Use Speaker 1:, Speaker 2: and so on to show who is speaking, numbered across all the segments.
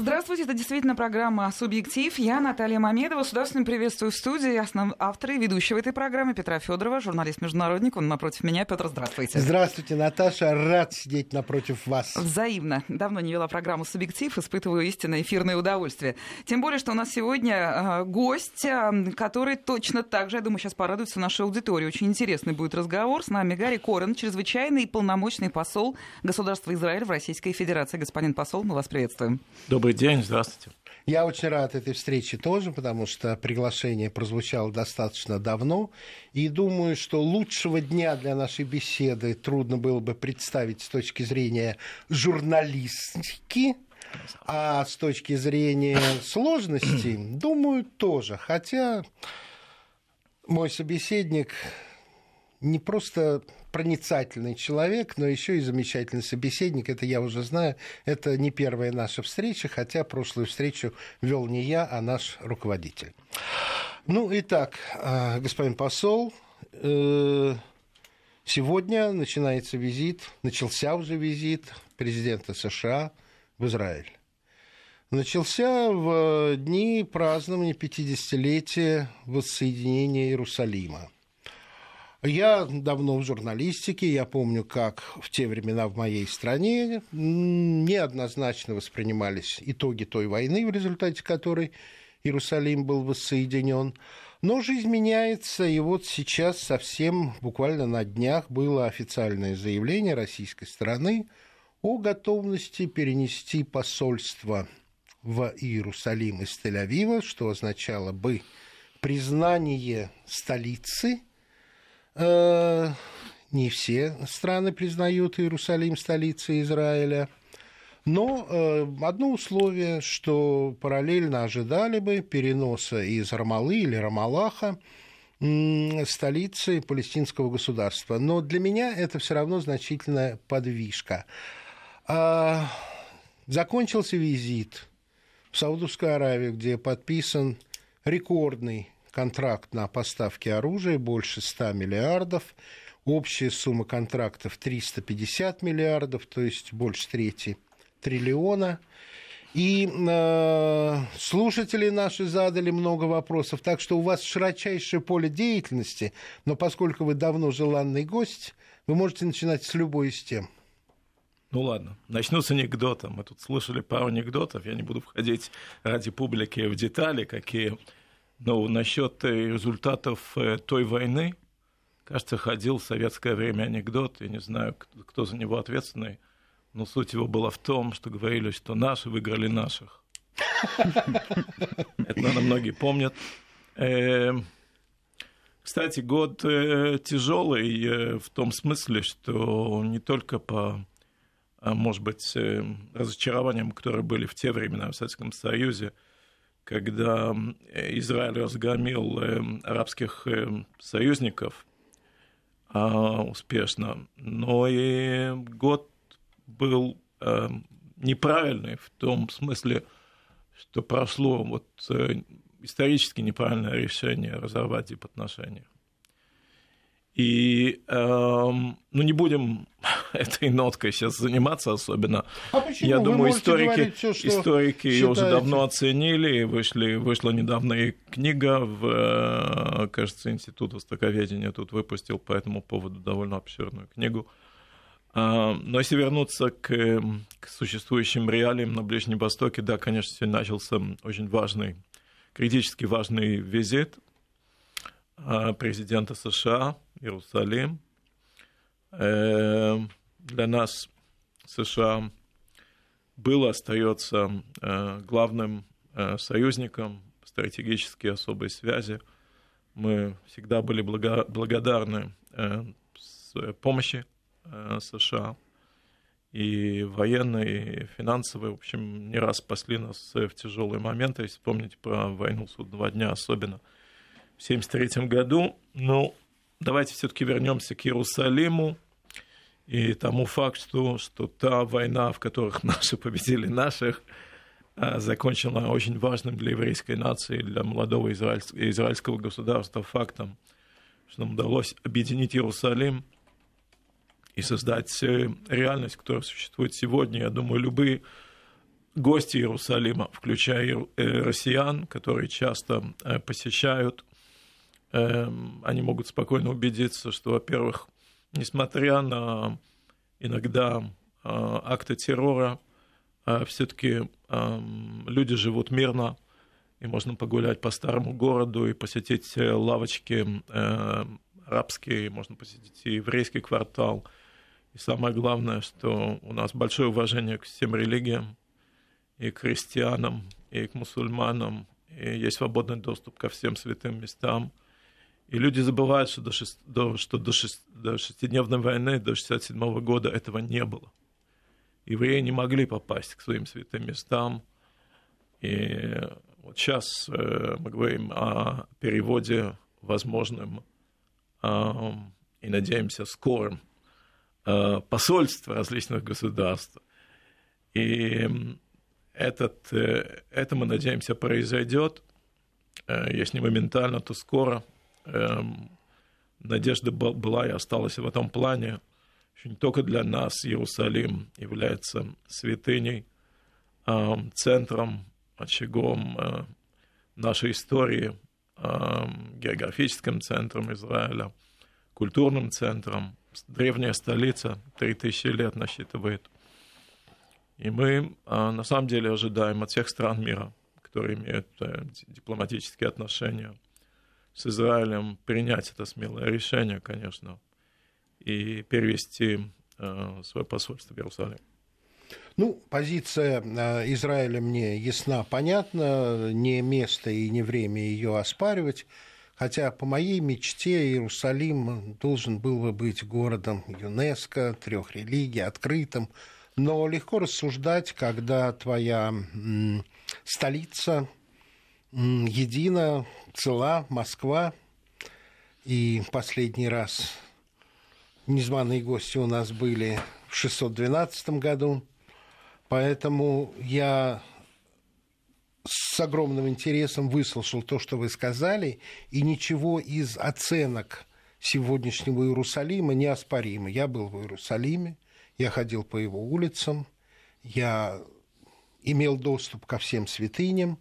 Speaker 1: Здравствуйте, это действительно программа «Субъектив». Я Наталья Мамедова. С удовольствием приветствую в студии основ... автора и ведущего этой программы Петра Федорова, журналист-международник. Он напротив меня. Петр, здравствуйте.
Speaker 2: Здравствуйте, Наташа. Рад сидеть напротив вас.
Speaker 1: Взаимно. Давно не вела программу «Субъектив». Испытываю истинное эфирное удовольствие. Тем более, что у нас сегодня э, гость, э, который точно так же, я думаю, сейчас порадуется нашей аудитории. Очень интересный будет разговор. С нами Гарри Корен, чрезвычайный и полномочный посол государства Израиль в Российской Федерации. Господин посол, мы вас приветствуем.
Speaker 3: Добрый день, здравствуйте.
Speaker 2: Я очень рад этой встрече тоже, потому что приглашение прозвучало достаточно давно. И думаю, что лучшего дня для нашей беседы трудно было бы представить с точки зрения журналистики, а с точки зрения сложностей, думаю, тоже. Хотя мой собеседник не просто проницательный человек, но еще и замечательный собеседник. Это я уже знаю. Это не первая наша встреча, хотя прошлую встречу вел не я, а наш руководитель. Ну, итак, а, господин посол, э, сегодня начинается визит, начался уже визит президента США в Израиль. Начался в дни празднования 50-летия воссоединения Иерусалима. Я давно в журналистике, я помню, как в те времена в моей стране неоднозначно воспринимались итоги той войны, в результате которой Иерусалим был воссоединен. Но жизнь меняется, и вот сейчас совсем буквально на днях было официальное заявление российской стороны о готовности перенести посольство в Иерусалим из Тель-Авива, что означало бы признание столицы – не все страны признают Иерусалим столицей Израиля. Но э, одно условие, что параллельно ожидали бы переноса из Рамалы или Рамалаха столицы палестинского государства. Но для меня это все равно значительная подвижка. А, закончился визит в Саудовскую Аравию, где подписан рекордный контракт на поставки оружия больше 100 миллиардов, общая сумма контрактов 350 миллиардов, то есть больше трети триллиона. И э, слушатели наши задали много вопросов, так что у вас широчайшее поле деятельности, но поскольку вы давно желанный гость, вы можете начинать с любой из тем.
Speaker 3: Ну ладно, начну с анекдота. Мы тут слышали пару анекдотов, я не буду входить ради публики в детали, какие но насчет э, результатов э, той войны, кажется, ходил в советское время анекдот, я не знаю, кто за него ответственный, но суть его была в том, что говорили, что наши выиграли наших. Это, наверное, многие помнят. Эм, кстати, год э, тяжелый в том смысле, что не только по, а, может быть, разочарованиям, которые были в те времена в Советском Союзе, когда Израиль разгромил э, арабских э, союзников а, успешно, но и год был э, неправильный в том смысле, что прошло вот исторически неправильное решение разорвать дипотношения. И э, ну, не будем этой ноткой сейчас заниматься особенно.
Speaker 2: А почему?
Speaker 3: Я думаю, историки,
Speaker 2: что
Speaker 3: историки ее уже давно оценили. Вышли, вышла недавно и книга, в, э, кажется, Институт Востоковедения тут выпустил по этому поводу довольно обширную книгу. А, но если вернуться к, к существующим реалиям на Ближнем Востоке, да, конечно, сегодня начался очень важный, критически важный визит а, президента США Иерусалим. Э, для нас США было, остается э, главным э, союзником стратегически особой связи. Мы всегда были благодарны помощи США и военной, и финансовой. В общем, не раз спасли нас в тяжелые моменты. Если вспомнить про войну судного дня особенно в 1973 году. Ну, давайте все-таки вернемся к Иерусалиму и тому факту, что та война, в которых наши победили наших, а, закончила очень важным для еврейской нации, для молодого израильского государства фактом, что нам удалось объединить Иерусалим и создать э, реальность, которая существует сегодня. Я думаю, любые гости Иерусалима, включая россиян, которые часто посещают, эм, они могут спокойно убедиться, что, во-первых, несмотря на иногда акты террора, все-таки эм, люди живут мирно, и можно погулять по старому городу и посетить э, лавочки э, арабские, можно посетить и еврейский квартал. И самое главное, что у нас большое уважение к всем религиям, и к христианам, и к мусульманам, и есть свободный доступ ко всем святым местам. И люди забывают, что до, шест... до, что до, шест... до шестидневной войны, до 1967 года этого не было. Евреи не могли попасть к своим святым местам. И вот сейчас э, мы говорим о переводе возможным и, надеемся, скорым э, посольств различных государств. И этот, э, это, мы надеемся, произойдет. Если не моментально, то скоро. Эм, надежда была и осталась в этом плане, что не только для нас Иерусалим является святыней, центром очагом э, нашей истории, э, географическим центром Израиля, культурным центром. Древняя столица, 3000 лет насчитывает. И мы э, на самом деле ожидаем от всех стран мира, которые имеют дипломатические отношения с Израилем, принять это смелое решение, конечно, и перевести свое посольство в Иерусалим.
Speaker 2: Ну, позиция э, Израиля мне ясна, понятна, не место и не время ее оспаривать. Хотя по моей мечте Иерусалим должен был бы быть городом ЮНЕСКО, трех религий, открытым. Но легко рассуждать, когда твоя столица едина, цела, Москва. И последний раз незваные гости у нас были в 612 году. Поэтому я с огромным интересом выслушал то, что вы сказали, и ничего из оценок сегодняшнего Иерусалима неоспоримо. Я был в Иерусалиме, я ходил по его улицам, я имел доступ ко всем святыням.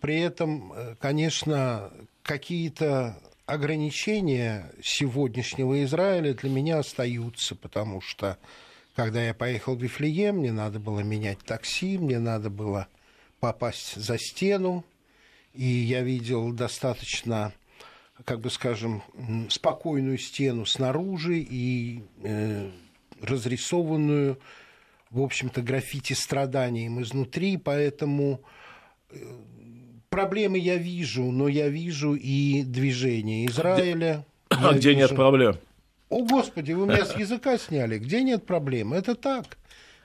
Speaker 2: При этом, э, конечно, какие-то ограничения сегодняшнего Израиля для меня остаются, потому что когда я поехал в Вифлеем, мне надо было менять такси, мне надо было попасть за стену, и я видел достаточно, как бы скажем, спокойную стену снаружи и э, разрисованную, в общем-то, граффити страданием изнутри, поэтому э, проблемы я вижу, но я вижу и движение Израиля.
Speaker 3: А где вижу... нет проблем?
Speaker 2: О, Господи, вы меня с языка сняли. Где нет проблем? Это так.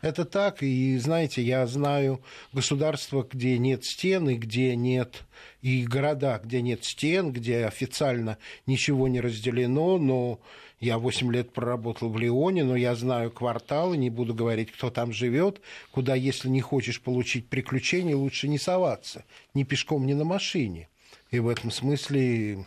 Speaker 2: Это так, и знаете, я знаю государства, где нет стен, и где нет, и города, где нет стен, где официально ничего не разделено, но я 8 лет проработал в Лионе, но я знаю кварталы, не буду говорить, кто там живет, куда, если не хочешь получить приключения, лучше не соваться, ни пешком, ни на машине. И в этом смысле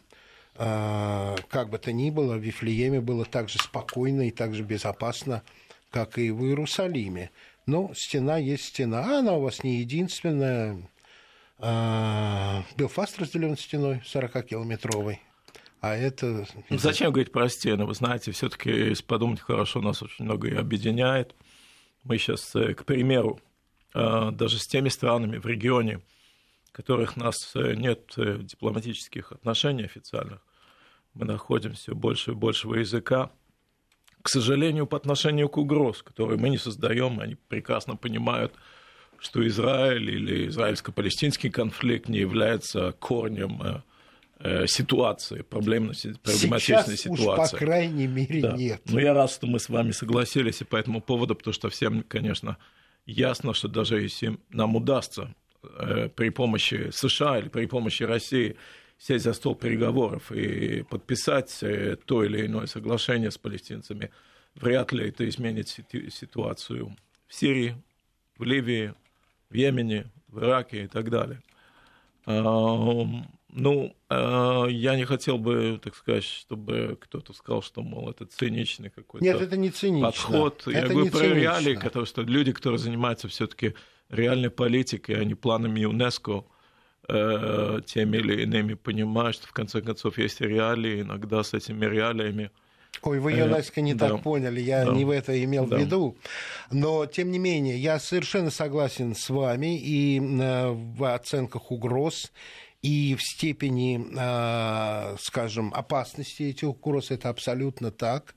Speaker 2: а, как бы то ни было, в Вифлееме было так же спокойно и так же безопасно, как и в Иерусалиме. Но стена есть стена. А она у вас не единственная. А, Белфаст разделен стеной 40-километровой. А это...
Speaker 3: Ну, зачем говорить про стены? Вы знаете, все таки если подумать хорошо, нас очень многое объединяет. Мы сейчас, э, к примеру, э, даже с теми странами в регионе, которых у нас э, нет дипломатических отношений официальных, мы находим все больше и большего языка. К сожалению, по отношению к угроз, которые мы не создаем, они прекрасно понимают, что Израиль или израильско-палестинский конфликт не является корнем э, э, ситуации, проблемной, проблематичной
Speaker 2: Сейчас
Speaker 3: ситуации.
Speaker 2: Уж, по крайней мере, да. нет.
Speaker 3: Но я рад, что мы с вами согласились и по этому поводу, потому что всем, конечно, ясно, что даже если нам удастся э, при помощи США или при помощи России сесть за стол переговоров и подписать э, то или иное соглашение с палестинцами, вряд ли это изменит ситуацию в Сирии, в Ливии, в Йемене, в Ираке и так далее. Ну, а, я не хотел бы, так сказать, чтобы кто-то сказал, что, мол, это циничный какой-то
Speaker 2: Нет, это не цинично.
Speaker 3: подход.
Speaker 2: Это
Speaker 3: я говорю про цинично. реалии, которые, что люди, которые занимаются все таки реальной политикой, а не планами ЮНЕСКО, э, теми или иными, понимая, что в конце концов есть реалии, иногда с этими реалиями
Speaker 2: Ой, вы ЮНЕСКО не да. так поняли, я да. не в это имел да. в виду. Но, тем не менее, я совершенно согласен с вами и в оценках угроз, и в степени, скажем, опасности этих угроз это абсолютно так.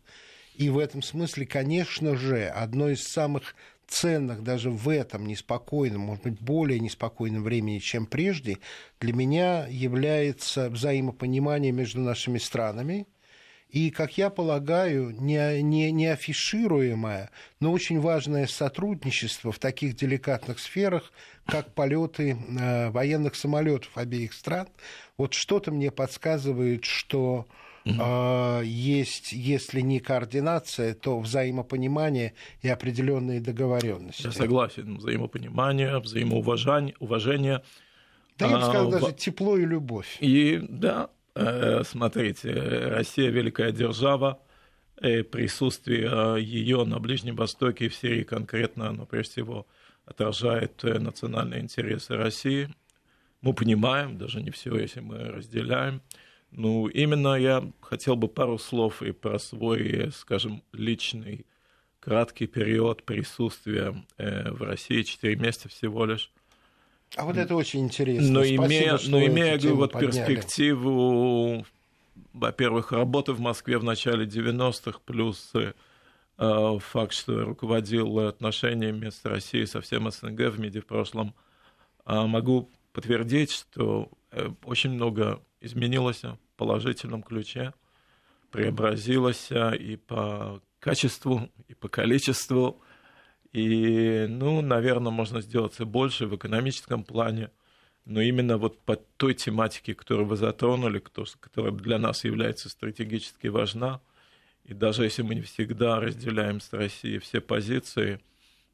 Speaker 2: И в этом смысле, конечно же, одно из самых ценных даже в этом неспокойном, может быть, более неспокойном времени, чем прежде, для меня является взаимопонимание между нашими странами и, как я полагаю, не, не, не афишируемое, но очень важное сотрудничество в таких деликатных сферах, как полеты э, военных самолетов обеих стран. Вот что-то мне подсказывает, что Uh-huh. есть, если не координация, то взаимопонимание и определенные договоренности.
Speaker 3: Я согласен. Взаимопонимание, взаимоуважение. Уважение,
Speaker 2: да, я бы сказал, а, даже тепло и любовь.
Speaker 3: И да, э, смотрите, Россия великая держава, и присутствие ее на Ближнем Востоке и в Сирии конкретно, оно прежде всего отражает национальные интересы России. Мы понимаем, даже не все, если мы разделяем. Ну, именно я хотел бы пару слов и про свой, скажем, личный краткий период присутствия э, в России, 4 месяца всего лишь.
Speaker 2: А вот это очень интересно.
Speaker 3: Но Спасибо, имея, но имея вот перспективу, во-первых, работы в Москве в начале 90-х, плюс э, факт, что я руководил отношениями с Россией со всем СНГ в МИДе в прошлом, э, могу подтвердить, что э, очень много изменилась в положительном ключе, преобразилась и по качеству, и по количеству. И, ну, наверное, можно сделать и больше в экономическом плане, но именно вот по той тематике, которую вы затронули, которая для нас является стратегически важна, и даже если мы не всегда разделяем с Россией все позиции,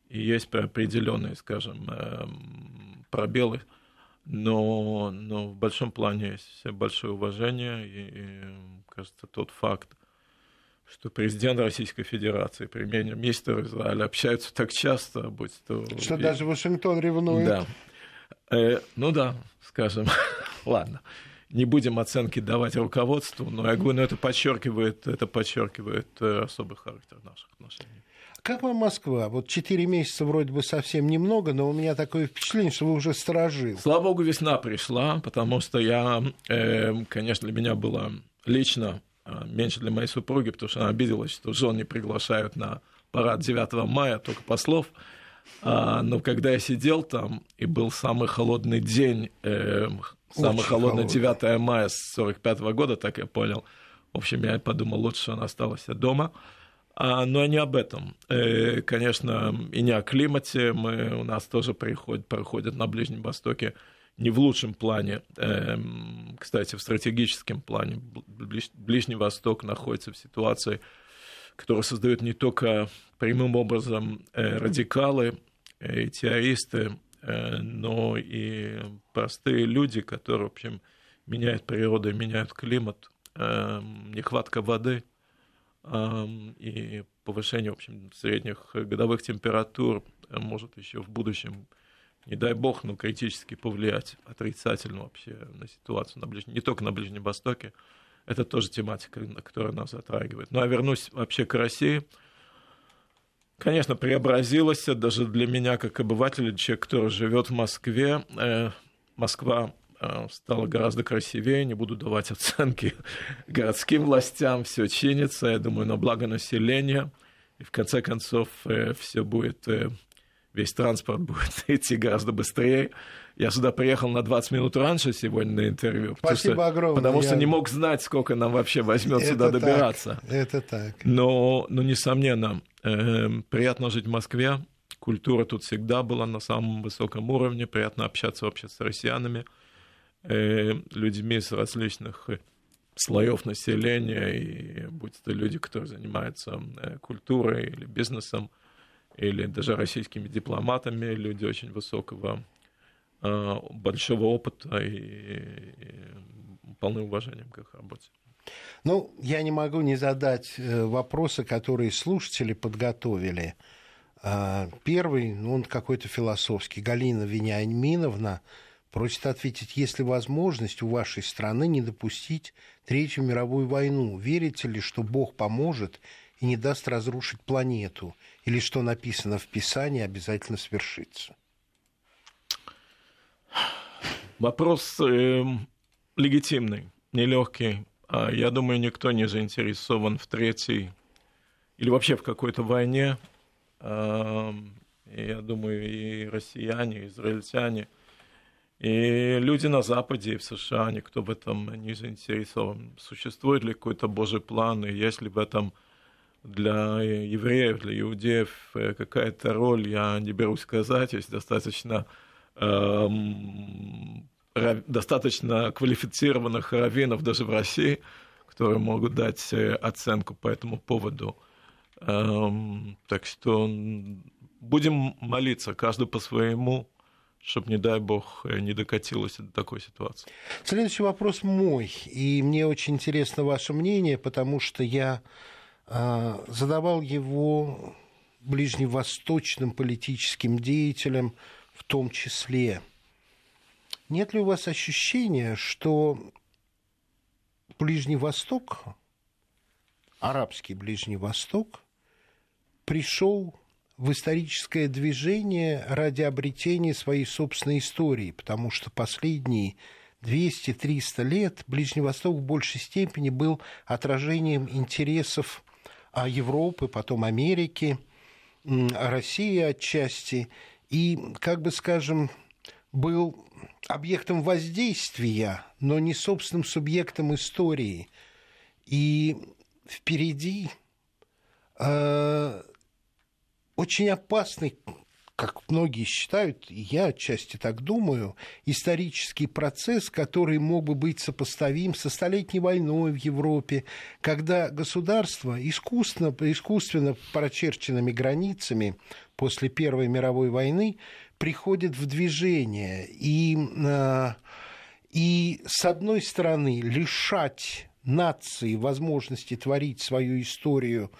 Speaker 3: и есть определенные, скажем, эм, пробелы но, но в большом плане есть большое уважение, и, и кажется, тот факт, что президент Российской Федерации, премьер-министр Израиля общаются так часто, будь то...
Speaker 2: Что и... даже Вашингтон ревнует.
Speaker 3: Да. Э, ну да, скажем, ладно. Не будем оценки давать руководству, но я говорю, ну, это подчеркивает, это подчеркивает э, особый характер наших отношений.
Speaker 2: Как вам Москва? Вот четыре месяца вроде бы совсем немного, но у меня такое впечатление, что вы уже сторожил.
Speaker 3: Слава богу, весна пришла, потому что я, э, конечно, для меня было лично э, меньше для моей супруги, потому что она обиделась, что жен не приглашают на парад 9 мая, только послов. А, но когда я сидел там, и был самый холодный день, э, самый Очень холодный 9 мая с 45 года, так я понял, в общем, я подумал, лучше, она осталась дома. А, но не об этом. Э, конечно, и не о климате. Мы, у нас тоже приходят, проходят на Ближнем Востоке не в лучшем плане, эм, кстати, в стратегическом плане. Ближний Восток находится в ситуации, которая создает не только прямым образом э, радикалы э, и террористы, но и простые люди, которые, в общем, меняют природу, меняют климат, эм, нехватка воды – и повышение, в общем, средних годовых температур может еще в будущем, не дай бог, но критически повлиять отрицательно вообще на ситуацию на Ближнем, не только на Ближнем Востоке. Это тоже тематика, которая нас затрагивает. Ну, а вернусь вообще к России. Конечно, преобразилась даже для меня, как обывателя, человек, который живет в Москве. Э, Москва Э, стало гораздо красивее, не буду давать оценки городским властям, все чинится, я думаю, на благо населения, и в конце концов э, все будет, э, весь транспорт будет идти гораздо быстрее. Я сюда приехал на 20 минут раньше сегодня на интервью.
Speaker 2: Спасибо
Speaker 3: что,
Speaker 2: огромное.
Speaker 3: Потому что я... не мог знать, сколько нам вообще возьмет сюда добираться.
Speaker 2: Так, это так.
Speaker 3: Но, но несомненно, э, приятно жить в Москве. Культура тут всегда была на самом высоком уровне. Приятно общаться вообще с россиянами. Э, людьми с различных э, слоев населения, и будь это люди, которые занимаются э, культурой или бизнесом, или даже российскими дипломатами, люди очень высокого, большого опыта и, и полны уважением к их работе.
Speaker 2: Ну, я не могу не задать вопросы, которые слушатели подготовили. Первый, ну, он какой-то философский. Галина Вениаминовна просит ответить, есть ли возможность у вашей страны не допустить Третью мировую войну? Верите ли, что Бог поможет и не даст разрушить планету? Или что написано в Писании обязательно свершится?
Speaker 3: Вопрос э, легитимный, нелегкий. А я думаю, никто не заинтересован в третьей или вообще в какой-то войне. А, я думаю, и россияне, и израильтяне, и люди на Западе, и в США, никто в этом не заинтересован. Существует ли какой-то Божий план, и есть ли в этом для евреев, для иудеев э, какая-то роль, я не берусь сказать, есть достаточно эм, достаточно квалифицированных раввинов даже в России, которые могут дать э, оценку по этому поводу. Эм, так что будем молиться, каждый по своему, чтобы, не дай бог, э, не докатилось до такой ситуации.
Speaker 2: Следующий вопрос мой, и мне очень интересно ваше мнение, потому что я э, задавал его ближневосточным политическим деятелям в том числе – нет ли у вас ощущения, что Ближний Восток, арабский Ближний Восток, пришел в историческое движение ради обретения своей собственной истории, потому что последние 200-300 лет Ближний Восток в большей степени был отражением интересов а, Европы, потом Америки, России отчасти, и, как бы скажем, был объектом воздействия, но не собственным субъектом истории. И впереди э, очень опасный, как многие считают, я отчасти так думаю, исторический процесс, который мог бы быть сопоставим со Столетней войной в Европе, когда государство искусственно, искусственно прочерченными границами после Первой мировой войны приходит в движение. И, э, и с одной стороны, лишать нации возможности творить свою историю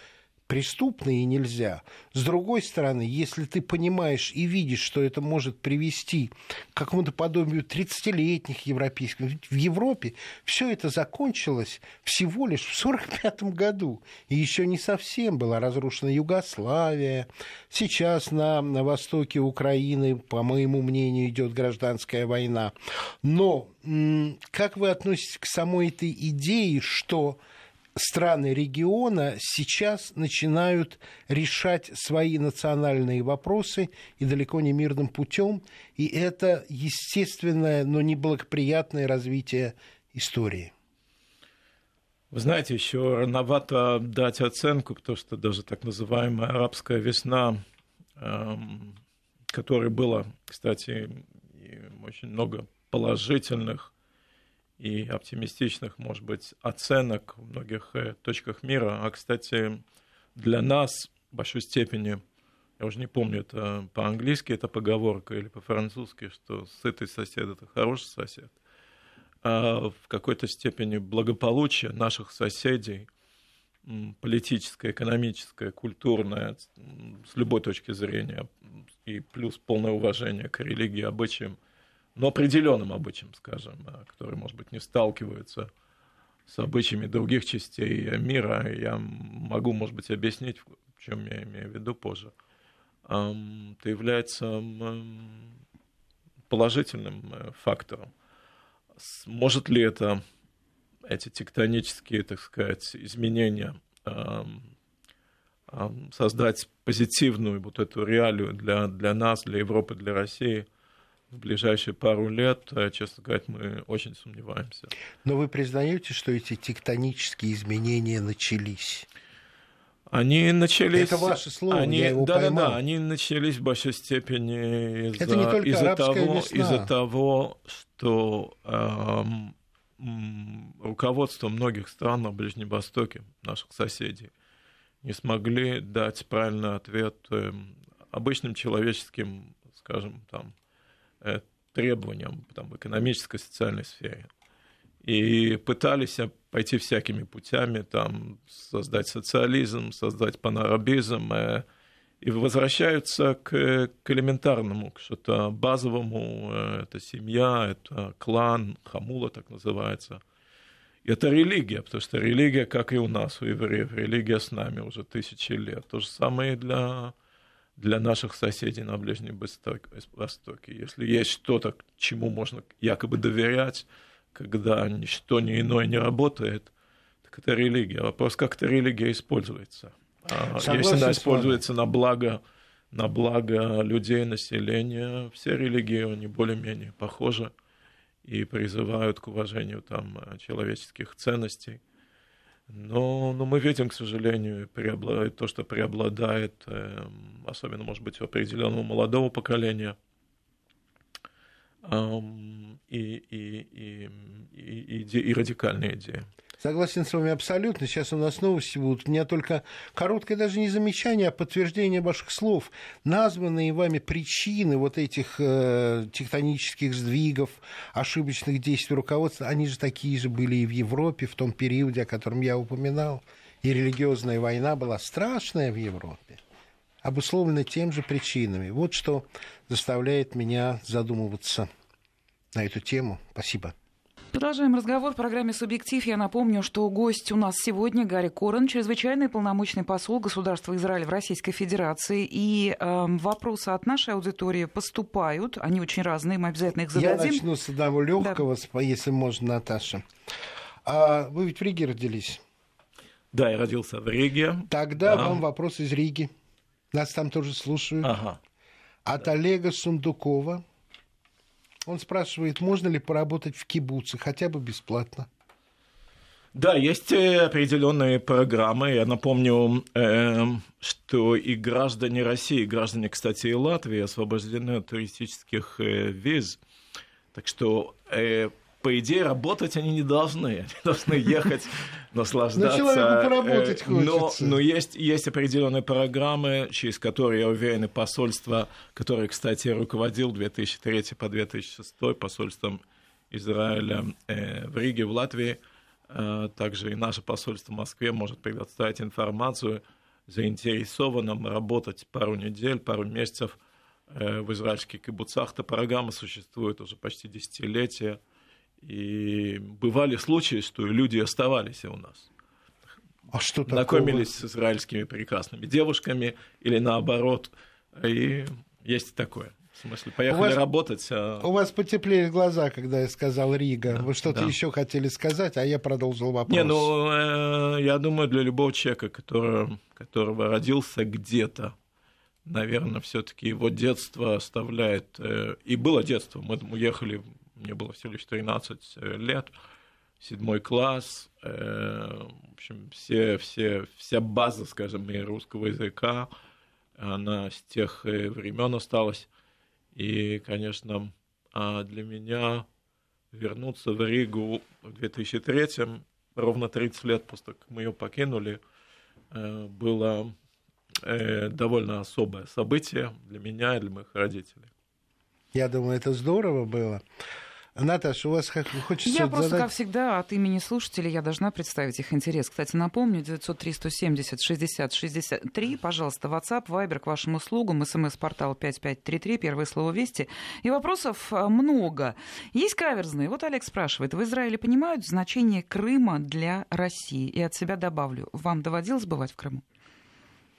Speaker 2: преступно и нельзя. С другой стороны, если ты понимаешь и видишь, что это может привести к какому-то подобию 30-летних европейских... В Европе все это закончилось всего лишь в 1945 году. И еще не совсем была разрушена Югославия. Сейчас на, на востоке Украины, по моему мнению, идет гражданская война. Но как вы относитесь к самой этой идее, что страны региона сейчас начинают решать свои национальные вопросы и далеко не мирным путем, и это естественное, но неблагоприятное развитие истории.
Speaker 3: Вы знаете, еще рановато дать оценку, потому что даже так называемая арабская весна, эм, которой было, кстати, очень много положительных и оптимистичных, может быть, оценок в многих э, точках мира. А, кстати, для нас в большой степени, я уже не помню, это по-английски это поговорка или по-французски, что сытый сосед – это хороший сосед. А в какой-то степени благополучие наших соседей, политическое, экономическое, культурное, с любой точки зрения, и плюс полное уважение к религии, обычаям – но определенным обычаем, скажем, а, которые, может быть, не сталкиваются с обычаями других частей мира. Я могу, может быть, объяснить, в чем я имею в виду позже. Это является положительным э, фактором. Может ли это, эти тектонические, так сказать, изменения создать позитивную вот эту реалию для, для нас, для Европы, для России – в ближайшие пару лет, э, честно сказать, мы очень сомневаемся.
Speaker 2: Но вы признаете, что эти тектонические изменения начались?
Speaker 3: Они начались...
Speaker 2: Это ваше слово,
Speaker 3: они,
Speaker 2: я его
Speaker 3: да,
Speaker 2: поймал.
Speaker 3: Да, да, они начались в большой степени из-за, из-за, того, из-за того, что эм, руководство многих стран на Ближнем Востоке, наших соседей, не смогли дать правильный ответ эм, обычным человеческим, скажем, там, требованиям там, в экономической, социальной сфере. И пытались пойти всякими путями, там, создать социализм, создать панарабизм, э, и возвращаются к, к элементарному, к что-то базовому. Э, это семья, это клан, хамула так называется. И это религия, потому что религия, как и у нас, у евреев, религия с нами уже тысячи лет. То же самое и для, для наших соседей на Ближнем Востоке. Если есть что-то, чему можно якобы доверять, когда ничто не иное не работает, так это религия. Вопрос, как эта религия используется. А Согласен Если она используется на благо, на благо людей, населения, все религии, они более-менее похожи и призывают к уважению там, человеческих ценностей. Но, но мы видим, к сожалению, то, что преобладает, эм, особенно, может быть, у определенного молодого поколения, и, и, и, и, и, и радикальные идеи.
Speaker 2: Согласен с вами абсолютно. Сейчас у нас новости будут. У меня только короткое даже не замечание, а подтверждение ваших слов. Названные вами причины вот этих э, тектонических сдвигов, ошибочных действий руководства, они же такие же были и в Европе в том периоде, о котором я упоминал. И религиозная война была страшная в Европе, обусловлена тем же причинами. Вот что заставляет меня задумываться на эту тему. Спасибо.
Speaker 1: Продолжаем разговор в программе «Субъектив». Я напомню, что гость у нас сегодня Гарри Корен, чрезвычайный полномочный посол государства Израиль в Российской Федерации. И э, вопросы от нашей аудитории поступают. Они очень разные, мы обязательно их зададим.
Speaker 2: Я начну с одного легкого, да. если можно, Наташа. А вы ведь в Риге родились?
Speaker 3: Да, я родился в Риге.
Speaker 2: Тогда да. вам вопрос из Риги. Нас там тоже слушают. Ага. От да. Олега Сундукова. Он спрашивает, можно ли поработать в кибуце, хотя бы бесплатно.
Speaker 3: Да, есть э, определенные программы. Я напомню, э, что и граждане России, и граждане, кстати, и Латвии освобождены от туристических э, виз. Так что по идее, работать они не должны. Они должны ехать, наслаждаться.
Speaker 2: Но человеку поработать
Speaker 3: но, но есть, есть определенные программы, через которые, я уверен, и посольство, которое, кстати, руководил 2003 по 2006 посольством Израиля э, в Риге, в Латвии, э, также и наше посольство в Москве может предоставить информацию заинтересованным работать пару недель, пару месяцев э, в израильских кибуцах. Эта программа существует уже почти десятилетия. И бывали случаи, что люди оставались у нас.
Speaker 2: А что
Speaker 3: такого? Знакомились с израильскими прекрасными девушками или наоборот. И есть такое. В смысле, поехали у вас, работать. А...
Speaker 2: У вас потеплели глаза, когда я сказал Рига. Да, Вы что-то да. еще хотели сказать, а я продолжил вопрос.
Speaker 3: Не, ну, э, я думаю, для любого человека, который, которого родился где-то, наверное, все-таки его детство оставляет. Э, и было детство. Мы уехали мне было всего лишь 13 э, лет, седьмой класс, э, в общем, все, все, вся база, скажем, русского языка, она с тех э, времен осталась. И, конечно, а для меня вернуться в Ригу в 2003 ровно 30 лет после того, как мы ее покинули, было довольно особое событие для меня и для моих родителей.
Speaker 2: Я думаю, это здорово было. Наташа, у вас как хочется
Speaker 1: Я просто, задать... как всегда, от имени слушателей я должна представить их интерес. Кстати, напомню, 903-170-60-63, пожалуйста, WhatsApp, Viber к вашим услугам, смс-портал 5533, первое слово «Вести». И вопросов э, много. Есть каверзные. Вот Олег спрашивает, в Израиле понимают значение Крыма для России? И от себя добавлю, вам доводилось бывать в Крыму?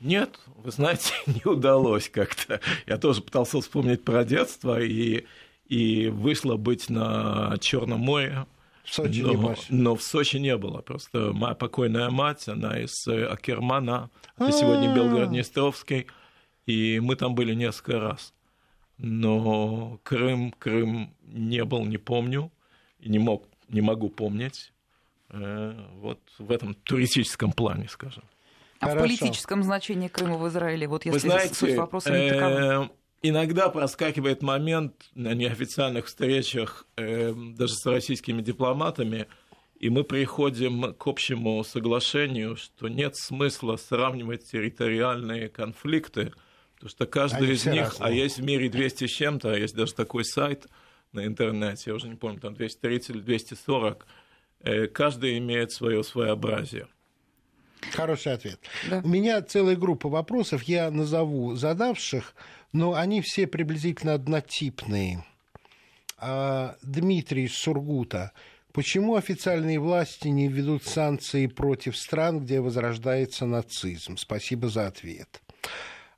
Speaker 3: Нет, вы знаете, не удалось как-то. Я тоже пытался вспомнить про детство, и и вышло быть на Черном море.
Speaker 2: В Сочи
Speaker 3: но,
Speaker 2: не было.
Speaker 3: Но в Сочи не было. Просто моя покойная мать, она из э, Акермана, это сегодня Белгород-Днестровский, и мы там были несколько раз. Но Крым, Крым не был, не помню, и не, мог, не могу помнить. Э, вот в этом туристическом плане, скажем.
Speaker 1: А Хорошо. в политическом значении Крыма в Израиле, вот если Вы знаете, суть вопроса не
Speaker 3: такова. Иногда проскакивает момент на неофициальных встречах э, даже с российскими дипломатами, и мы приходим к общему соглашению, что нет смысла сравнивать территориальные конфликты, потому что каждый Они из них, разные. а есть в мире 200 с чем-то, а есть даже такой сайт на интернете, я уже не помню, там 230 или 240, э, каждый имеет свое своеобразие.
Speaker 2: Хороший ответ. Да. У меня целая группа вопросов, я назову задавших, но они все приблизительно однотипные. А, Дмитрий из Сургута. Почему официальные власти не введут санкции против стран, где возрождается нацизм? Спасибо за ответ.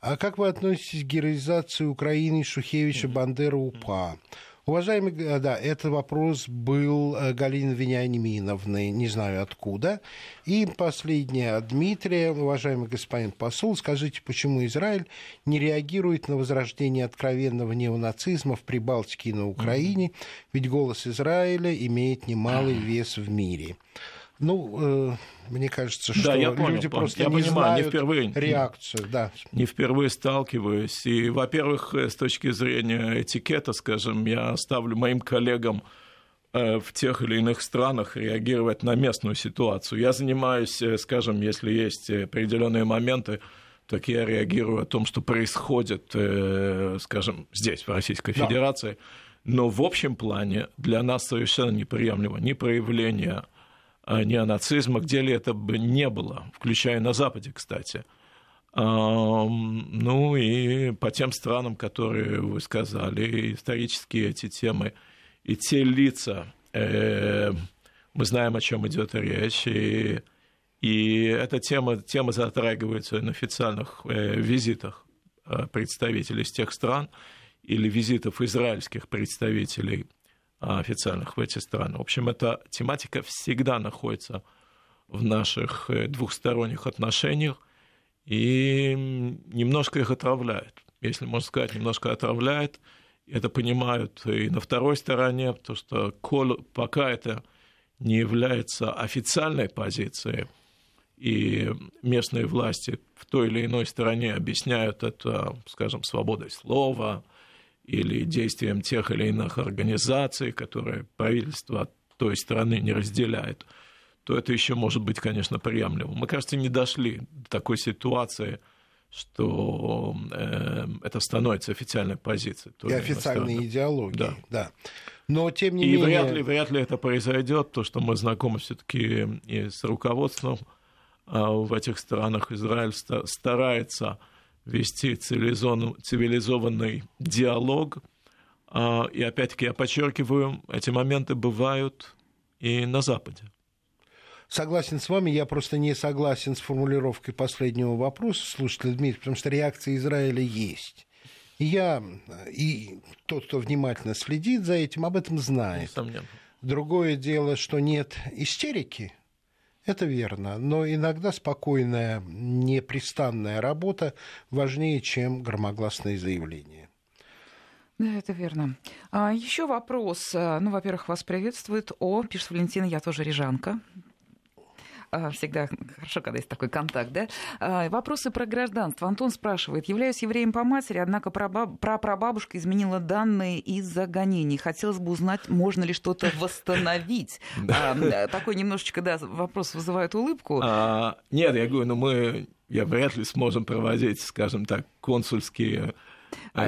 Speaker 2: А как вы относитесь к героизации Украины Шухевича Бандера УПА? Уважаемый, э, да, этот вопрос был э, Галины Вениаминовны, не знаю откуда. И последнее от Дмитрия. Уважаемый господин посол, скажите, почему Израиль не реагирует на возрождение откровенного неонацизма в Прибалтике и на Украине? Ведь голос Израиля имеет немалый вес в мире. Ну, э, мне кажется, что
Speaker 3: да, я понял,
Speaker 2: люди
Speaker 3: понял.
Speaker 2: просто
Speaker 3: я
Speaker 2: не
Speaker 3: понимаю,
Speaker 2: знают
Speaker 3: не впервые,
Speaker 2: реакцию. Да.
Speaker 3: Не впервые сталкиваюсь. И, во-первых, э, с точки зрения этикета, скажем, я ставлю моим коллегам э, в тех или иных странах реагировать на местную ситуацию. Я занимаюсь, э, скажем, если есть определенные моменты, так я реагирую о том, что происходит, скажем, здесь, в Российской Федерации. Да. Но в общем плане для нас совершенно неприемлемо ни проявление неонацизма, где ли это бы не было, включая на Западе, кстати. Ну и по тем странам, которые вы сказали, исторические эти темы и те лица, э, мы знаем, о чем идет речь, и, и эта тема, тема затрагивается на официальных э, визитах э, представителей из тех стран или визитов израильских представителей официальных в эти страны. В общем, эта тематика всегда находится в наших э, двухсторонних отношениях и немножко их отравляет. Если можно сказать, немножко отравляет. Это понимают и на второй стороне, потому что пока это не является официальной позицией, и местные власти в той или иной стороне объясняют это, скажем, свободой слова, или действиям тех или иных организаций, которые правительство той страны не разделяет, то это еще может быть, конечно, приемлемо. Мы, кажется, не дошли до такой ситуации, что э, это становится официальной позицией.
Speaker 2: И официальной идеологией, да. да. Но тем не
Speaker 3: и
Speaker 2: менее...
Speaker 3: вряд ли, вряд ли это произойдет, то, что мы знакомы все-таки и с руководством а в этих странах. Израиль старается вести цивилизованный, диалог. А, и опять-таки я подчеркиваю, эти моменты бывают и на Западе.
Speaker 2: Согласен с вами, я просто не согласен с формулировкой последнего вопроса слушателя Дмитрий, потому что реакция Израиля есть. И я, и тот, кто внимательно следит за этим, об этом знает.
Speaker 3: Несомненно.
Speaker 2: Другое дело, что нет истерики, это верно, но иногда спокойная, непрестанная работа важнее, чем громогласные заявления.
Speaker 1: Да, это верно. А, еще вопрос. Ну, во-первых, вас приветствует О, пишет Валентина, я тоже рижанка. А, всегда хорошо, когда есть такой контакт, да? А, вопросы про гражданство. Антон спрашивает. Являюсь евреем по матери, однако прапрабабушка изменила данные из-за гонений. Хотелось бы узнать, можно ли что-то восстановить. А, такой немножечко, да, вопрос вызывает улыбку.
Speaker 3: Нет, я говорю, ну мы, я вряд ли сможем проводить, скажем так, консульские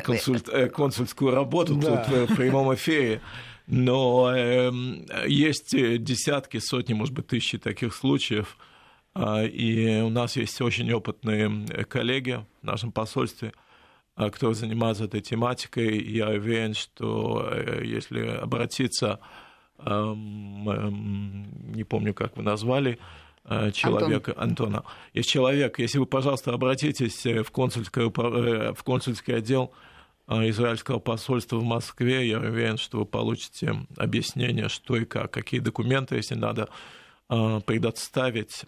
Speaker 3: консульт, э, консульскую работу да. тут в прямом эфире но эм, есть десятки, сотни, может быть, тысячи таких случаев, а, и у нас есть очень опытные коллеги в нашем посольстве, а, кто занимается этой тематикой. Я уверен, что э, если обратиться, эм, эм, не помню, как вы назвали, э, человека, Антон. Антона. Есть человек, если вы, пожалуйста, обратитесь в, консульское, э, в консульский отдел израильского посольства в Москве, я уверен, что вы получите объяснение, что и как, какие документы, если надо, а, предоставить,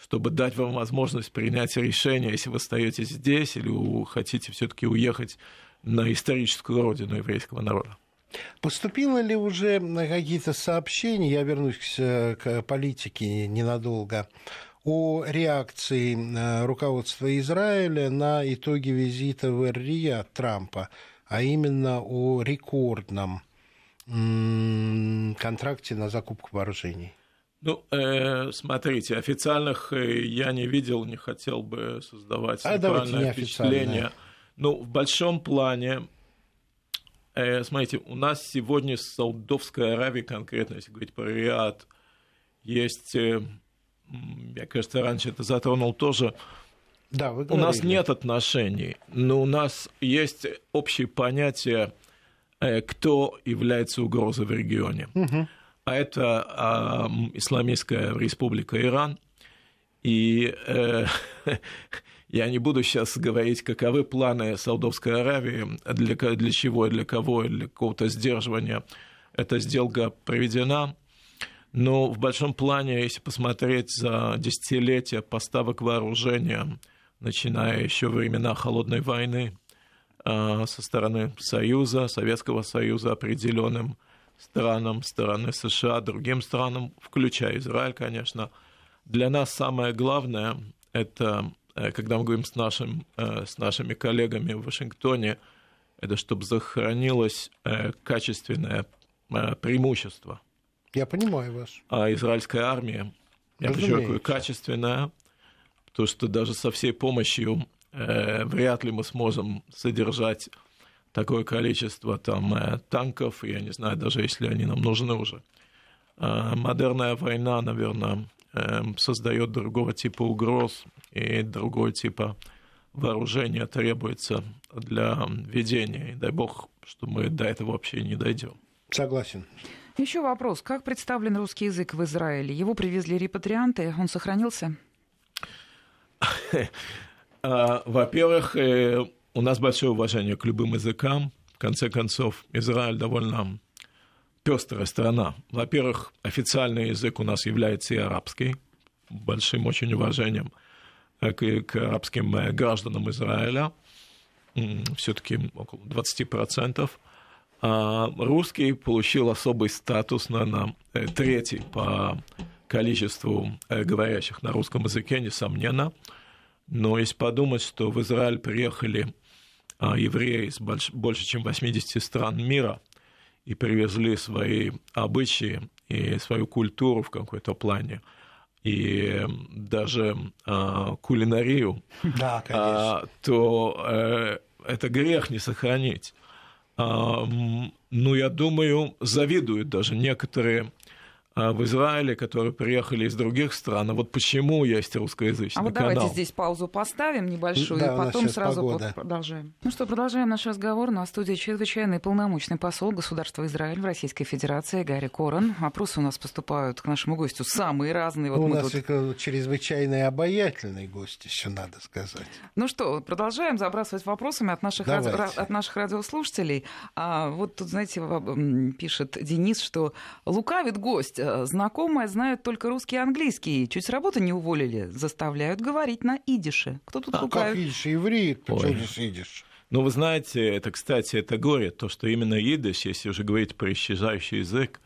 Speaker 3: чтобы дать вам возможность принять решение, если вы остаетесь здесь или хотите все-таки уехать на историческую родину еврейского народа.
Speaker 2: Поступило ли уже какие-то сообщения, я вернусь к политике ненадолго, о реакции э, руководства Израиля на итоги визита в эр Трампа, а именно о рекордном контракте на закупку вооружений.
Speaker 3: Ну, э, смотрите, официальных э, я не видел, не хотел бы создавать а неправильное впечатление. Ну, в большом плане, э, смотрите, у нас сегодня с Саудовской Аравией конкретно, если говорить про Риад, есть э, я, кажется, раньше это затронул тоже,
Speaker 2: да, вы
Speaker 3: у нас нет отношений, но у нас есть общее понятие, э, кто является угрозой в регионе. Угу. А это а, Исламистская республика Иран. И э, я не буду сейчас говорить, каковы планы Саудовской Аравии, для, для чего, для кого, для какого-то сдерживания эта сделка проведена. Но в большом плане, если посмотреть за десятилетия поставок вооружения, начиная еще времена Холодной войны а, со стороны Союза, Советского Союза определенным странам, стороны США, другим странам, включая Израиль, конечно. Для нас самое главное – это, э, когда мы говорим с, нашим, э, с нашими коллегами в Вашингтоне, это чтобы сохранилось э, качественное преимущество.
Speaker 2: Я понимаю вас.
Speaker 3: А израильская армия, я подчеркиваю, качественная, то, что даже со всей помощью э, вряд ли мы сможем содержать такое количество там э, танков, я не знаю, даже если они нам нужны уже. Э, модерная война, наверное, э, создает другого типа угроз и другого типа вооружения требуется для ведения. И дай бог, что мы до этого вообще не дойдем.
Speaker 2: Согласен.
Speaker 1: Еще вопрос. Как представлен русский язык в Израиле? Его привезли репатрианты, он сохранился?
Speaker 3: А, во-первых, э, у нас большое уважение к любым языкам. В конце концов, Израиль довольно пестрая страна. Во-первых, официальный язык у нас является и арабский, большим очень уважением к, к арабским э, гражданам Израиля, все-таки около 20%. А русский получил особый статус, наверное, э, третий по количеству говорящих на русском языке, несомненно. Но если подумать, что в Израиль приехали а, евреи из больш, больше, чем 80 стран мира и привезли свои обычаи и свою культуру в какой-то плане, и даже а, кулинарию,
Speaker 2: да, а,
Speaker 3: то э, это грех не сохранить. Ну, я думаю, завидуют даже некоторые в Израиле, которые приехали из других стран. А вот почему есть русскоязычный
Speaker 1: канал? А вот
Speaker 3: канал?
Speaker 1: давайте здесь паузу поставим небольшую, да, и потом сразу погода. продолжаем. Ну что, продолжаем наш разговор. На студии чрезвычайный полномочный посол государства Израиль в Российской Федерации Гарри Корон. Вопросы у нас поступают к нашему гостю самые разные.
Speaker 2: Вот у нас тут... чрезвычайно обаятельный гость еще, надо сказать.
Speaker 1: Ну что, продолжаем забрасывать вопросами от наших, ради... от наших радиослушателей. А вот тут, знаете, пишет Денис, что лукавит гость Э, знакомая знает только русский и английский. Чуть с работы не уволили. Заставляют говорить на идише. Кто тут
Speaker 2: а
Speaker 1: лукавит?
Speaker 2: как идиш? Иврит? Что здесь идиш?
Speaker 3: Ну, вы знаете, это, кстати, это горе, то, что именно идиш, если уже говорить про исчезающий язык,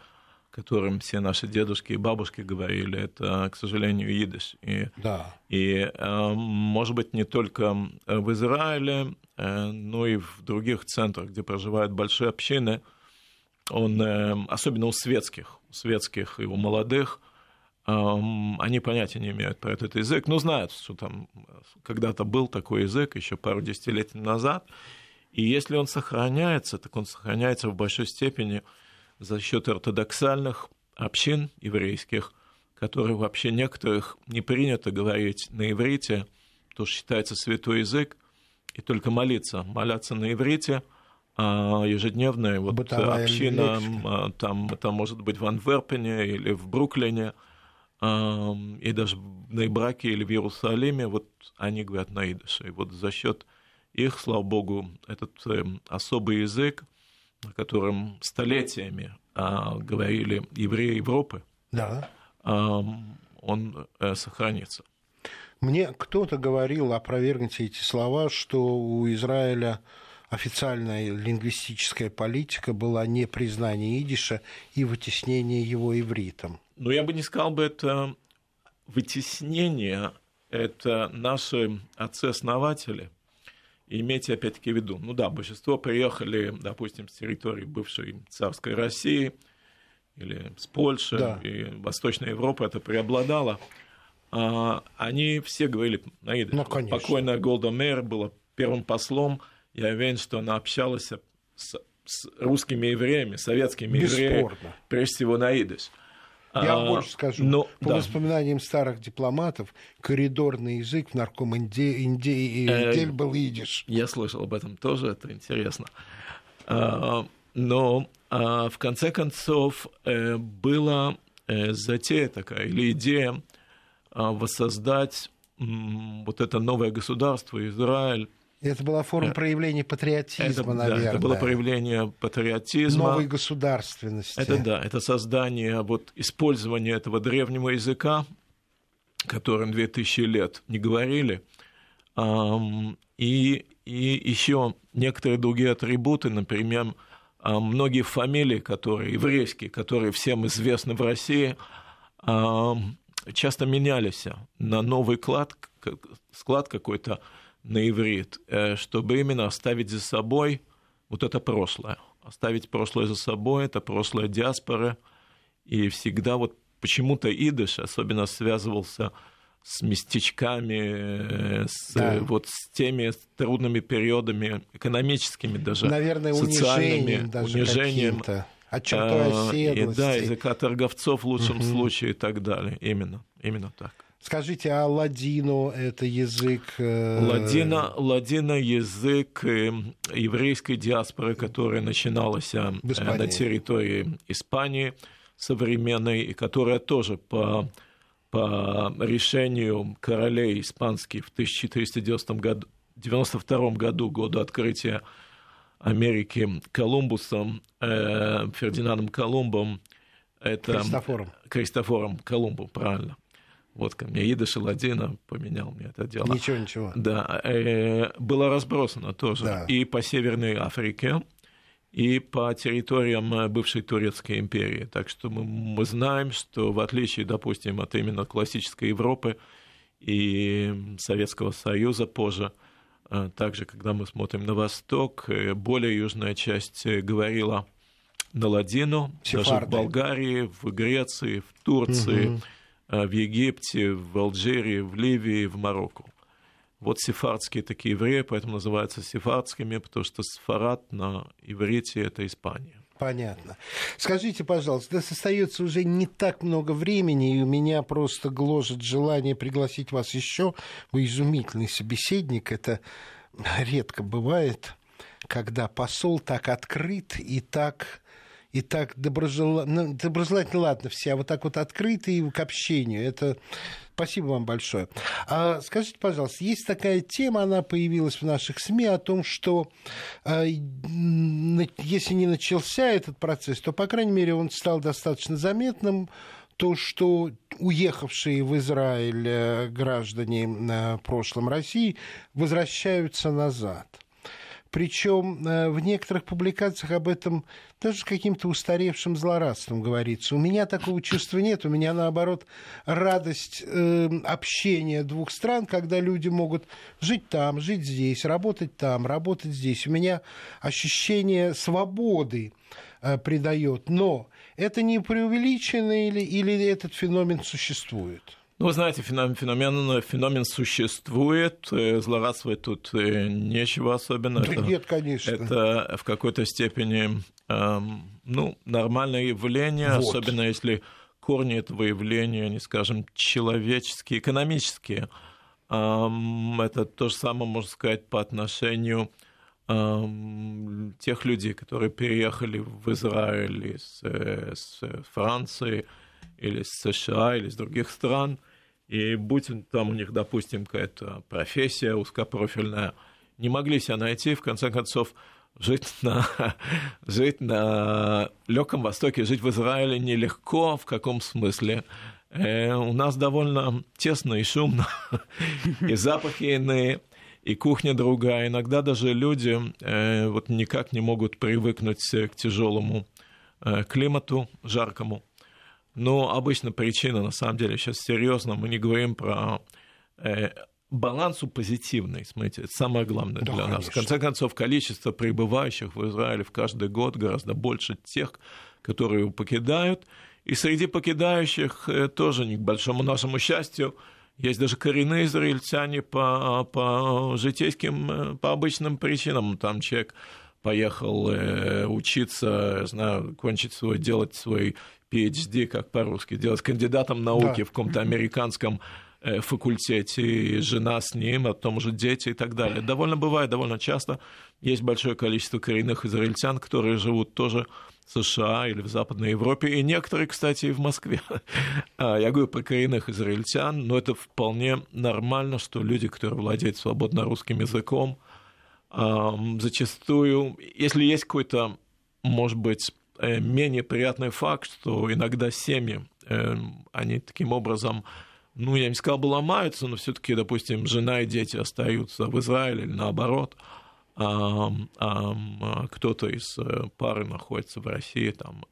Speaker 3: которым все наши дедушки и бабушки говорили, это, к сожалению, идиш. И,
Speaker 2: да.
Speaker 3: и э, может быть, не только в Израиле, э, но и в других центрах, где проживают большие общины – он, особенно у светских, светских у молодых, они понятия не имеют про этот язык, но знают, что там когда-то был такой язык еще пару десятилетий назад, и если он сохраняется, так он сохраняется в большой степени за счет ортодоксальных общин еврейских, которые вообще некоторых не принято говорить на иврите, то считается святой язык, и только молиться, моляться на иврите – ежедневная вот Бытовая община, лексика. там, там может быть в Антверпене или в Бруклине, и даже в Нейбраке или в Иерусалиме, вот они говорят на идыше. И вот за счет их, слава богу, этот э, особый язык, на котором столетиями а, говорили евреи Европы,
Speaker 2: да.
Speaker 3: он э, сохранится.
Speaker 2: Мне кто-то говорил, опровергните эти слова, что у Израиля официальная лингвистическая политика была не признание идиша и вытеснение его ивритом.
Speaker 3: Ну, я бы не сказал бы это вытеснение, это наши отцы-основатели. Имейте опять-таки в виду, ну да, большинство приехали, допустим, с территории бывшей царской России или с Польши, да. и Восточная Европа это преобладало. А, они все говорили на идыше. Ну, Покойная Голда Мейер была первым послом я уверен, что она общалась с, с русскими евреями, советскими Бесспорно. евреями, прежде всего на идыш.
Speaker 2: Я а, больше скажу. Но, По да. воспоминаниям старых дипломатов, коридорный язык в наркоминде э, был идиш.
Speaker 3: Я слышал об этом тоже, это интересно. А, но а, в конце концов э, была э, затея такая, или идея воссоздать вот это новое государство, Израиль,
Speaker 2: это была форма проявления патриотизма, это, наверное. Да,
Speaker 3: это было проявление патриотизма.
Speaker 2: Новой государственности.
Speaker 3: Это да, это создание, вот использование этого древнего языка, которым 2000 лет не говорили, и, и еще некоторые другие атрибуты, например, многие фамилии, которые еврейские, которые всем известны в России, часто менялись на новый клад, склад какой-то, на иврит, э, чтобы именно оставить за собой вот это прошлое. Оставить прошлое за собой, это прошлое диаспоры. И всегда вот почему-то идыш особенно связывался с местечками, э, с, да. вот с теми трудными периодами, экономическими даже,
Speaker 2: Наверное,
Speaker 3: социальными,
Speaker 2: унижением, даже унижением. А чертой
Speaker 3: и, да, языка торговцов в лучшем угу. случае и так далее. Именно, именно так.
Speaker 2: Скажите, а ладино это язык... Э,
Speaker 3: ладина, ладина язык э, еврейской диаспоры, которая начиналась э, на территории Испании современной, и которая тоже по, по решению королей испанских в 1492 году, 92 году, году открытия Америки Колумбусом, э, Фердинандом Колумбом,
Speaker 2: это... Кристофором.
Speaker 3: Кристофором Колумбом, правильно вот ко мне Ида Шаладина поменял мне это дело.
Speaker 2: Ничего, ничего.
Speaker 3: Да, э, было разбросано тоже да. и по Северной Африке, и по территориям э, бывшей Турецкой империи. Так что мы, мы знаем, что в отличие, допустим, от именно классической Европы и Советского Союза позже, э, также, когда мы смотрим на восток, более южная часть говорила на ладину, Сефарды. даже в Болгарии, в Греции, в Турции. Угу в Египте, в Алжире, в Ливии, в Марокко. Вот сефардские такие евреи, поэтому называются сефардскими, потому что сфарад на иврите – это Испания.
Speaker 2: Понятно. Скажите, пожалуйста, да остается уже не так много времени, и у меня просто гложет желание пригласить вас еще. Вы изумительный собеседник. Это редко бывает, когда посол так открыт и так и так доброжелательно, ну, доброжелательно, ладно, все, а вот так вот открытые к общению, это Спасибо вам большое. А скажите, пожалуйста, есть такая тема, она появилась в наших СМИ о том, что э, если не начался этот процесс, то, по крайней мере, он стал достаточно заметным, то, что уехавшие в Израиль э, граждане в прошлом России возвращаются назад. Причем э, в некоторых публикациях об этом даже с каким-то устаревшим злорадством говорится. У меня такого чувства нет. У меня, наоборот, радость э, общения двух стран, когда люди могут жить там, жить здесь, работать там, работать здесь. У меня ощущение свободы э, придает. Но это не преувеличено или, или этот феномен существует?
Speaker 3: Ну, вы знаете, феномен, феномен, феномен существует, э, злорадствовать тут э, нечего особенно.
Speaker 2: Да это, нет, конечно.
Speaker 3: Это в какой-то степени эм, ну, нормальное явление, вот. особенно если корни этого явления, они, скажем, человеческие, экономические. Эм, это то же самое, можно сказать, по отношению эм, тех людей, которые переехали в Израиль из, из э, Франции или из США, или из других стран – и будь там у них, допустим, какая-то профессия узкопрофильная, не могли себя найти, в конце концов, жить на, жить на Легком Востоке, жить в Израиле нелегко, в каком смысле? Э, у нас довольно тесно и шумно, и запахи иные, и кухня другая. Иногда даже люди э, вот никак не могут привыкнуть к тяжелому э, климату, жаркому. Но обычно причина, на самом деле, сейчас серьезно, мы не говорим про э, балансу позитивный, смотрите, это самое главное да, для конечно. нас. В конце концов, количество прибывающих в Израиле в каждый год гораздо больше тех, которые его покидают. И среди покидающих э, тоже, не к большому нашему счастью, есть даже коренные израильтяне по, по житейским, э, по обычным причинам. Там человек поехал э, учиться, знаю, кончить свой, делать свой PhD, как по-русски, делать кандидатом науки да. в каком-то американском э, факультете, и жена с ним, а потом уже дети и так далее. Довольно бывает, довольно часто. Есть большое количество коренных израильтян, которые живут тоже в США или в Западной Европе, и некоторые, кстати, и в Москве. А, я говорю про коренных израильтян, но это вполне нормально, что люди, которые владеют свободно русским языком, зачастую, если есть какой-то, может быть, э, менее приятный факт, что иногда семьи, э, они таким образом, ну, я не сказал бы ломаются, но все таки допустим, жена и дети остаются в Израиле или наоборот, а, а кто-то из э, пары находится в России, там,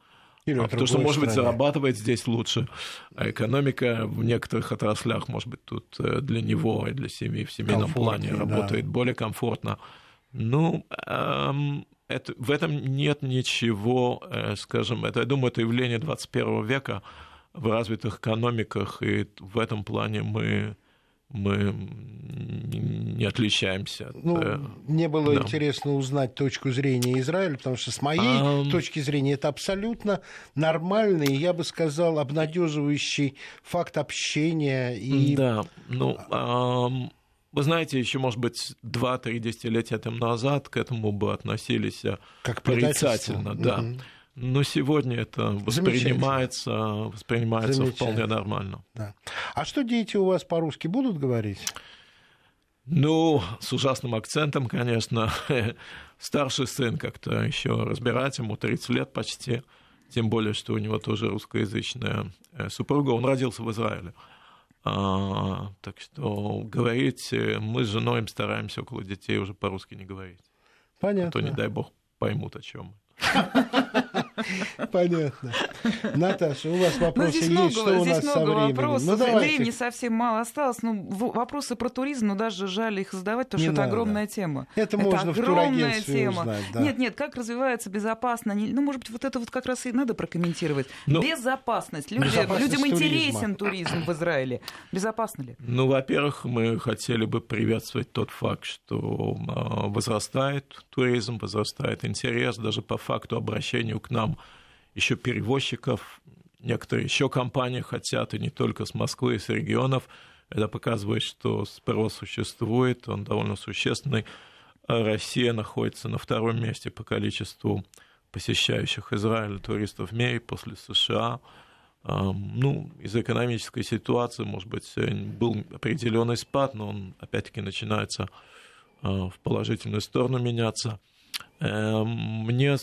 Speaker 3: или а потому что, может быть, зарабатывает здесь лучше. А экономика в некоторых отраслях, может быть, тут для него и для семьи в семейном плане работает да. более комфортно. Ну, это, в этом нет ничего, э, скажем, это, я думаю, это явление 21 века в развитых экономиках, и в этом плане мы мы не отличаемся. От,
Speaker 2: ну, э, мне было да. интересно узнать точку зрения Израиля, потому что с моей um... точки зрения это абсолютно нормальный, я бы сказал, обнадеживающий факт общения. И...
Speaker 3: Да, ну, um, вы знаете, еще, может быть, два-три десятилетия тому назад к этому бы относились э, как порицательно, да. Угу. Но сегодня это воспринимается, воспринимается вполне нормально.
Speaker 2: Да. А что дети у вас по-русски будут говорить?
Speaker 3: Ну, с ужасным акцентом, конечно. Старший сын как-то еще разбирать, ему 30 лет почти. Тем более, что у него тоже русскоязычная э, супруга. Он родился в Израиле. А, так что говорить мы с женой им стараемся около детей уже по-русски не говорить.
Speaker 2: Понятно.
Speaker 3: А то, не дай бог, поймут, о чем мы.
Speaker 2: Понятно. Наташа, у вас ну, вопросы есть?
Speaker 1: Много,
Speaker 2: что у нас со временем?
Speaker 1: Вопросов. Ну, давайте. Времени совсем мало осталось. Ну, вопросы про туризм, но даже жаль их задавать, потому не что надо. это огромная тема.
Speaker 2: Это, это можно огромная в тема. Узнать, да.
Speaker 1: Нет, нет, как развивается безопасно. Ну, может быть, вот это вот как раз и надо прокомментировать. Но... Ну, безопасность. Люди, безопасность людям туризма. интересен туризм в Израиле. Безопасно ли?
Speaker 3: Ну, во-первых, мы хотели бы приветствовать тот факт, что а, возрастает туризм, возрастает интерес даже по факту обращению к нам еще перевозчиков, некоторые еще компании хотят, и не только с Москвы, и с регионов. Это показывает, что спрос существует, он довольно существенный. Россия находится на втором месте по количеству посещающих Израиль туристов в мире после США. Ну, из-за экономической ситуации, может быть, был определенный спад, но он опять-таки начинается а, в положительную сторону меняться. Эм, мне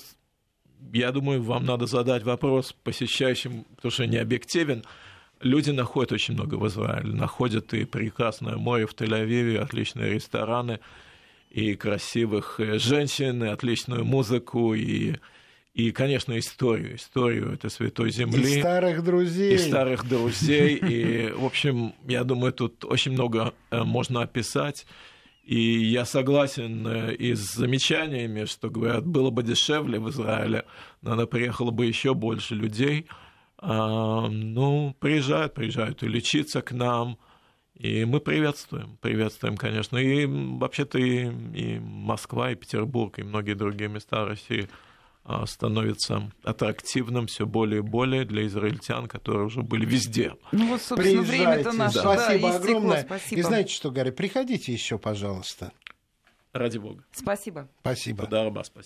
Speaker 3: я думаю, вам надо задать вопрос посещающим, потому что не объективен. Люди находят очень много в Израиле, находят и прекрасное море в Тель-Авиве, отличные рестораны, и красивых э, женщин, и отличную музыку, и и, конечно, историю. Историю этой святой земли.
Speaker 2: И старых друзей.
Speaker 3: И старых друзей. И, в общем, я думаю, тут очень много э, можно описать. И я согласен э, и с замечаниями, что говорят, было бы дешевле в Израиле, наверное, приехало бы еще больше людей. А, ну, приезжают, приезжают и лечиться к нам. И мы приветствуем, приветствуем, конечно. И вообще-то и, и Москва, и Петербург, и многие другие места России – становится аттрактивным все более и более для израильтян, которые уже были везде.
Speaker 1: Ну вот, собственно, время-то наше.
Speaker 2: Да. Спасибо да, огромное. Спасибо. И знаете что, Гарри, приходите еще, пожалуйста.
Speaker 3: Ради бога.
Speaker 1: Спасибо.
Speaker 2: Спасибо.
Speaker 3: Да, спасибо.